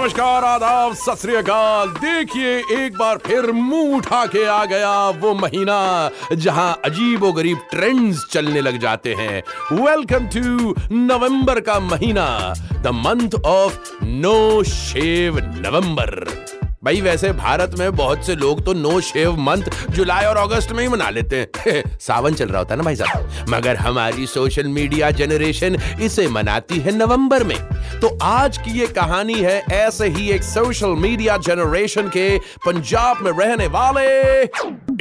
नमस्कार, आदाब, सत देखिए, एक बार फिर मुँह उठा के आ गया वो महीना जहाँ अजीब और गरीब ट्रेंड्स चलने लग जाते हैं। वेलकम टू नवंबर का महीना the month of no shave November. भाई, वैसे भारत में बहुत से लोग तो नो शेव मंथ, जुलाई और अगस्त में ही मना लेते हैं। सावन चल रहा होता है ना भाई साहब? मगर हमारी सोशल मीडिया जनरेशन इसे मनाती है नवंबर में। तो आज की ये कहानी है, ऐसे ही एक सोशल मीडिया जनरेशन के पंजाब में रहने वाले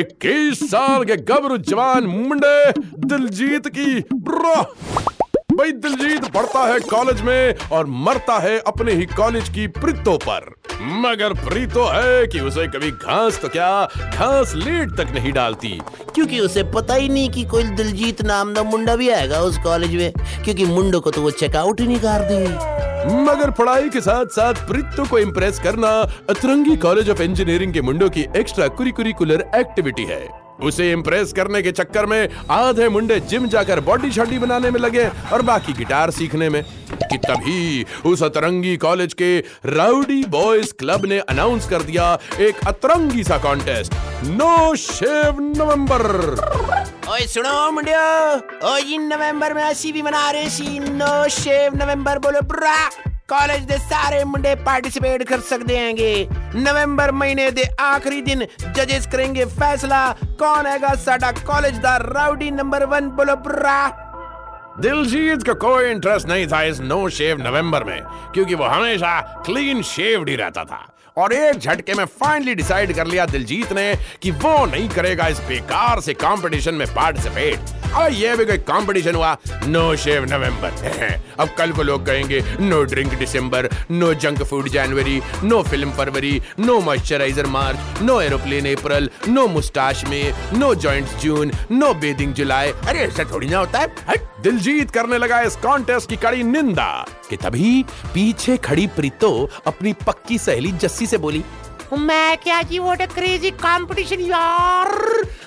21 साल के गबरू जवान मुंडे दिलजीत की ब्रो। भाई दिलजीत पढ़ता है कॉलेज में और मरता है अपने ही कॉलेज की प्रीतों पर। मगर प्रीतो है कि उसे कभी घास तो क्या घास लेट तक नहीं डालती। क्योंकि उसे पता ही नहीं कि कोई दिलजीत नाम का मुंडा भी आएगा उस कॉलेज में क्योंकि मुंडो को तो वो चेकआउट ही नहीं कर दी मगर पढ़ाई के साथ साथ प्रीतो को इम्प्रेस करना अतरंगी कॉलेज ऑफ़ इंजीनियरिंग के मुंडो की एक्स्ट्रा कुरिकुलर एक्टिविटी है। उसे इम्प्रेस करने के चक्कर में आधे मुंडे जिम जाकर बॉडी शॉडी बनाने में लगे और बाकी गिटार सीखने में। कि तभी उस अतरंगी कॉलेज के राउडी बॉयज़ क्लब ने अनाउंस कर दिया एक अतरंगी सा कॉन्टेस्ट नो शेव नवंबर ओए सुनो मुंडियो, ओ, इन नवंबर में ऐसी भी मना रहे सी नो शेव नवंबर बोलो ब्रा ਕਾਲਜ ਦੇ ਸਾਰੇ ਮੁੰਡੇ ਪਾਰਟਿਸਿਪੇਟ ਕਰ ਸਕਦੇ ਹੈਗੇ ਨਵੰਬਰ ਮਹੀਨੇ ਦੇ ਆਖਰੀ ਦਿਨ ਜजेस ਕਰਨਗੇ ਫੈਸਲਾ ਕੌਣ ਹੈਗਾ ਸਾਡਾ ਕਾਲਜ ਦਾ ਰਾਉਡੀ ਨੰਬਰ 1 ਬੁਲਪਰਾ दिलजीत का कोई इंटरेस्ट नहीं था इस नो शेव नवंबर में, क्योंकि वो हमेशा क्लीन शेव्ड ही रहता था। और एक झटके में फाइनली डिसाइड कर लिया दिलजीत ने कि वो नहीं करेगा इस बेकार से कंपटीशन में पार्टिसिपेट और ये भी कोई कंपटीशन हुआ। नो शेव नवंबर अब कल को लोग कहेंगे no drink December no junk food January no film February no moisturiser March no aeroplane April no moustache May no joints June no bathing July अरे ऐसा थोड़ी ना होता है। दिलजीत करने लगा इस कॉन्टेस्ट की कड़ी निंदा, कि तभी पीछे खड़ी प्रीतो अपनी पक्की सहेली जस्सी से बोली मैं क्या जी व्हाट अ क्रेजी कंपटीशन यार।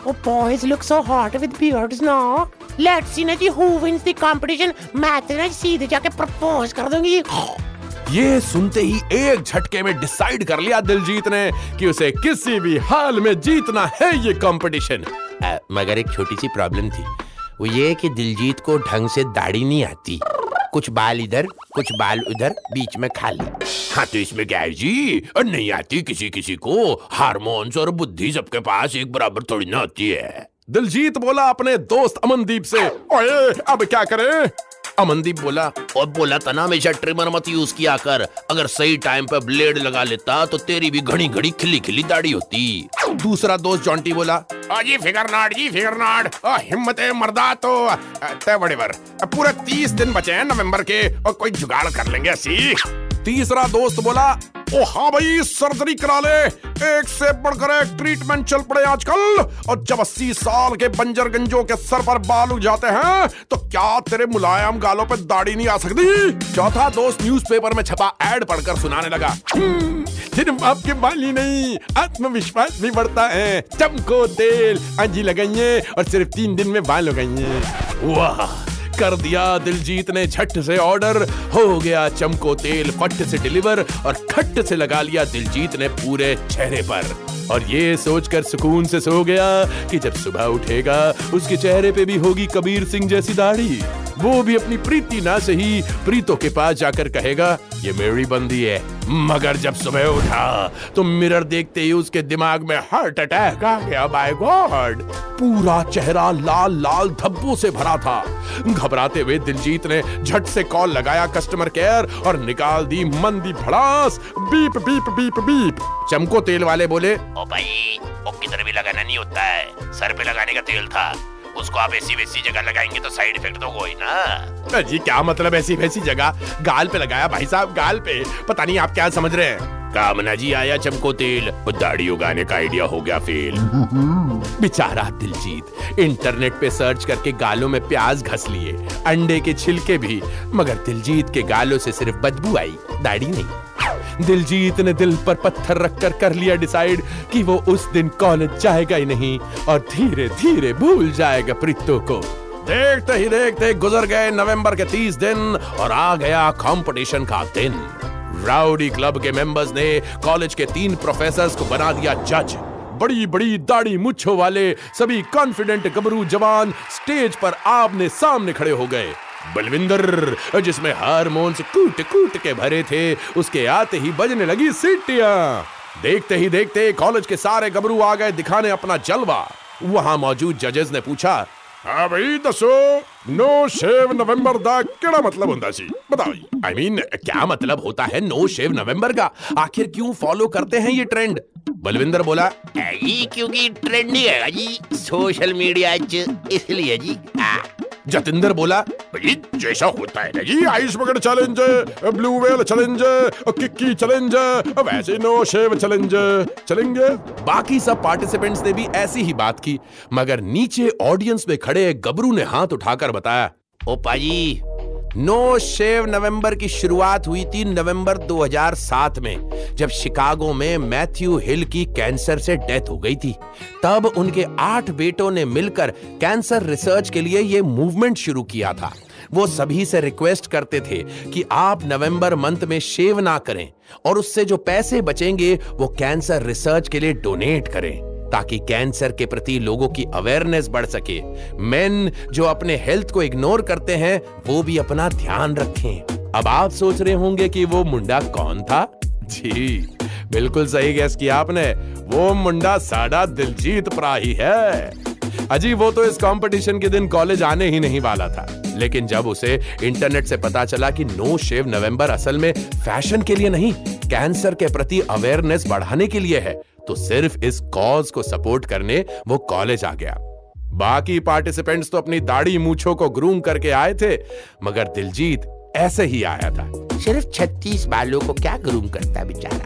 ओ boys look so hot with beards now let's see ना जी हु विंस द कंपटीशन मैं तो ना सीधे जाके प्रपोज कर दूँगी। ये सुनते ही एक झटके में डिसाइड कर लिया दिलजीत ने कि उसे किसी भी हाल में जीतना है ये कंपटीशन मगर एक छोटी सी प्रॉब्लम थी। वो ये कि दिलजीत को ढंग से दाढ़ी नहीं आती। कुछ बाल इधर कुछ बाल उधर बीच में खाली हाँ तो इसमें क्या है जी? और नहीं आती किसी किसी को। हारमोन्स और बुद्धि सबके पास एक बराबर थोड़ी ना होती है। दिलजीत बोला अपने दोस्त अमनदीप से ओए अब क्या करें? अमनदीप बोला, और बोला था ना हमेशा ट्रिमर मत यूज़ किया कर। अगर सही टाइम पर ब्लेड लगा लेता तो तेरी भी घड़ी घड़ी खिली खिली दाढ़ी होती। दूसरा दोस्त जॉन्टी बोला जी फिगर नाट जी फिगर नाट हिम्मत मर्दा तो तय बड़े बर पूरे तीस दिन बचे हैं नवंबर के, और कोई जुगाड़ कर लेंगे ऐसी? तीसरा दोस्त बोला ओ हाँ भाई सर्जरी करा ले। एक से बढ़कर एक ट्रीटमेंट चल पड़े आजकल। और जब अस्सी साल के बंजर गंजों के सर पर बाल उग जाते हैं तो क्या तेरे मुलायम गालों पे दाढ़ी नहीं आ सकती? चौथा दोस्त न्यूज़पेपर में छपा एड पढ़कर सुनाने लगा। सिर्फ़ आपके बाल ही नहीं, आत्मविश्वास भी बढ़ता है। चमको तेल अंजी लगाइए, और सिर्फ़ तीन दिन में बाल उगाइए। वाह! कर दिया। दिलजीत ने झट से ऑर्डर हो गया चमको तेल, फट से डिलीवर और खट से लगा लिया। दिलजीत ने पूरे चेहरे पर। और ये सोचकर सुकून से सो गया कि जब सुबह उठेगा, उसके चेहरे पे भी होगी कबीर सिंह जैसी दाढ़ी। वो भी अपनी प्रीति ना से ही प्रीतों के पास जाकर कहेगा, ये मेरी बंदी है। मगर जब सुबह उठा तो मिरर देखते ही उसके दिमाग में हार्ट अटैक आ गया बाय गॉड पूरा चेहरा लाल लाल धब्बों से भरा था। घबराते हुए दिलजीत ने झट से कॉल लगाया कस्टमर केयर और निकाल दी मंदी भड़ास। Beep beep beep beep. चमको तेल वाले बोले, ओ भाई वो किधर भी लगाना नहीं होता है। सर पे लगाने का तेल था। उसको आप ऐसी वैसी जगह लगाएँगे तो साइड इफ़ेक्ट तो कोई ना। जी, क्या मतलब ऐसी वैसी जगह? गाल पे लगाया भाई साहब, गाल पे। पता नहीं आप क्या समझ रहे हैं। कामना जी, आया चमको तेल। दाढ़ी उगाने का आइडिया हो गया फेल बेचारा दिलजीत इंटरनेट पे सर्च करके गालों में प्याज घस लिए। अंडे के छिलके भी, मगर दिलजीत के गालों से सिर्फ़ बदबू आई, दाढ़ी नहीं। दिलजीत ने दिल पर पत्थर रखकर कर लिया डिसाइड कि वो उस दिन कॉलेज जाएगा ही नहीं और धीरे धीरे भूल जाएगा प्रीतो को। देखते ही देखते गुजर गए नवंबर के तीस दिन और आ गया कंपटीशन का दिन। राउडी क्लब के मेंबर्स ने कॉलेज के तीन प्रोफेसर को बना दिया जज बड़ी बड़ी दाढ़ी मुच्छों वाले सभी कॉन्फिडेंट गबरू जवान स्टेज पर आपने सामने खड़े हो गए। बलविंदर जिसमें हारमोन्स कूट कूट के भरे थे उसके आते ही बजने लगी सीटियाँ। देखते ही देखते कॉलेज के सारे गबरू आ गए दिखाने अपना जलवा। वहाँ मौजूद जजेस ने पूछा हाँ भाई दसो नो शेव नवंबर दा केड़ा मतलब होता सी? बताओ आई I मीन mean, क्या मतलब होता है नो शेव नवंबर का आखिर क्यों फॉलो करते हैं ये ट्रेंड बलविंदर बोला जी क्योंकि ट्रेंडिंग है जी सोशल मीडिया इसलिए जी जतिंदर बोला जैसा होता है ना जी ice bucket challenge blue whale challenge kiki challenge वैसे नो शेव चैलेंज चलेंगे बाकी सब पार्टिसिपेंट्स ने भी ऐसी ही बात की, मगर नीचे ऑडियंस में खड़े गबरू ने हाथ उठाकर बताया, ओ पाजी नो शेव नवंबर की शुरुआत हुई थी नवंबर 2007 में, जब शिकागो में मैथ्यू हिल की कैंसर से डेथ हो गई थी। तब उनके आठ बेटों ने मिलकर कैंसर रिसर्च के लिए यह मूवमेंट शुरू किया था। वो सभी से रिक्वेस्ट करते थे कि आप नवंबर मंथ में शेव ना करें और उससे जो पैसे बचेंगे, वो कैंसर रिसर्च के लिए डोनेट करें। ताकि कैंसर के प्रति लोगों की अवेयरनेस बढ़ सके। मेन जो अपने हेल्थ को इग्नोर करते हैं, वो भी अपना ध्यान रखें। अब आप सोच रहे होंगे कि वो मुंडा कौन था? जी, बिल्कुल सही गैस किया आपने। वो मुंडा साडा दिलजीत प्राही है। अजी, वो तो इस कंपटीशन के दिन कॉलेज आने ही नहीं वाला था। लेकिन जब उसे इंटरनेट से पता चला कि नो शेव नवंबर असल में फ़ैशन के लिए नहीं कैंसर के प्रति अवेयरनेस बढ़ाने के लिए है तो सिर्फ़ इस कॉज को सपोर्ट करने वो कॉलेज आ गया। बाकी पार्टिसिपेंट्स तो अपनी दाढ़ी मूछों को ग्रूम करके आए थे मगर दिलजीत ऐसे ही आया था। सिर्फ़ छत्तीस बालों को क्या ग्रूम करता बेचारा?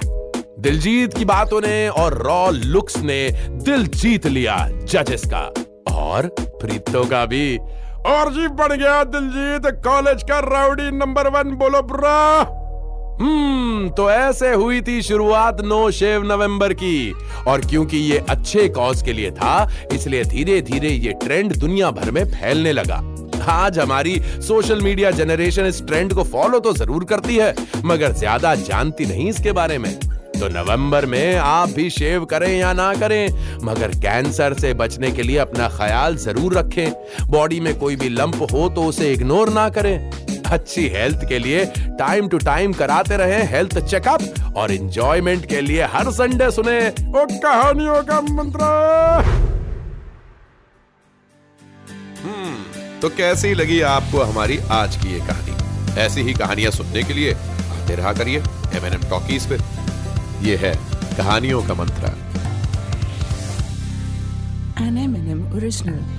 दिलजीत की बातों ने और रॉ लुक्स ने दिल जीत लिया जजेस का। और प्रीतो का भी। और जी बन गया दिलजीत कॉलेज का राउडी नंबर वन बोलो ब्रा। हम्म तो ऐसे हुई थी शुरुआत नो शेव नवंबर की। और क्योंकि ये अच्छे कॉज के लिए था, इसलिए धीरे धीरे ये ट्रेंड दुनिया भर में फैलने लगा। आज हमारी सोशल मीडिया जनरेशन इस ट्रेंड को फॉलो तो ज़रूर करती है, मगर ज़्यादा जानती नहीं इसके बारे में। तो नवंबर में आप भी शेव करें या ना करें, मगर कैंसर से बचने के लिए अपना ख्याल ज़रूर रखें। बॉडी में कोई भी लंप हो तो उसे इग्नोर ना करें। अच्छी हेल्थ के लिए टाइम टू टाइम कराते रहे हेल्थ चेकअप और इंजॉयमेंट के लिए हर संडे सुने वो कहानियों का मंत्र। हम्म तो कैसी लगी आपको हमारी आज की ये कहानी? ऐसी ही कहानियाँ सुनने के लिए आते रहा करिए एम एन एम टॉकीज पे। ये है कहानियों का मंत्र। An M&M original.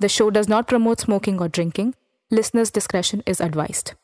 The show does not promote smoking or drinking. Listeners' discretion is advised.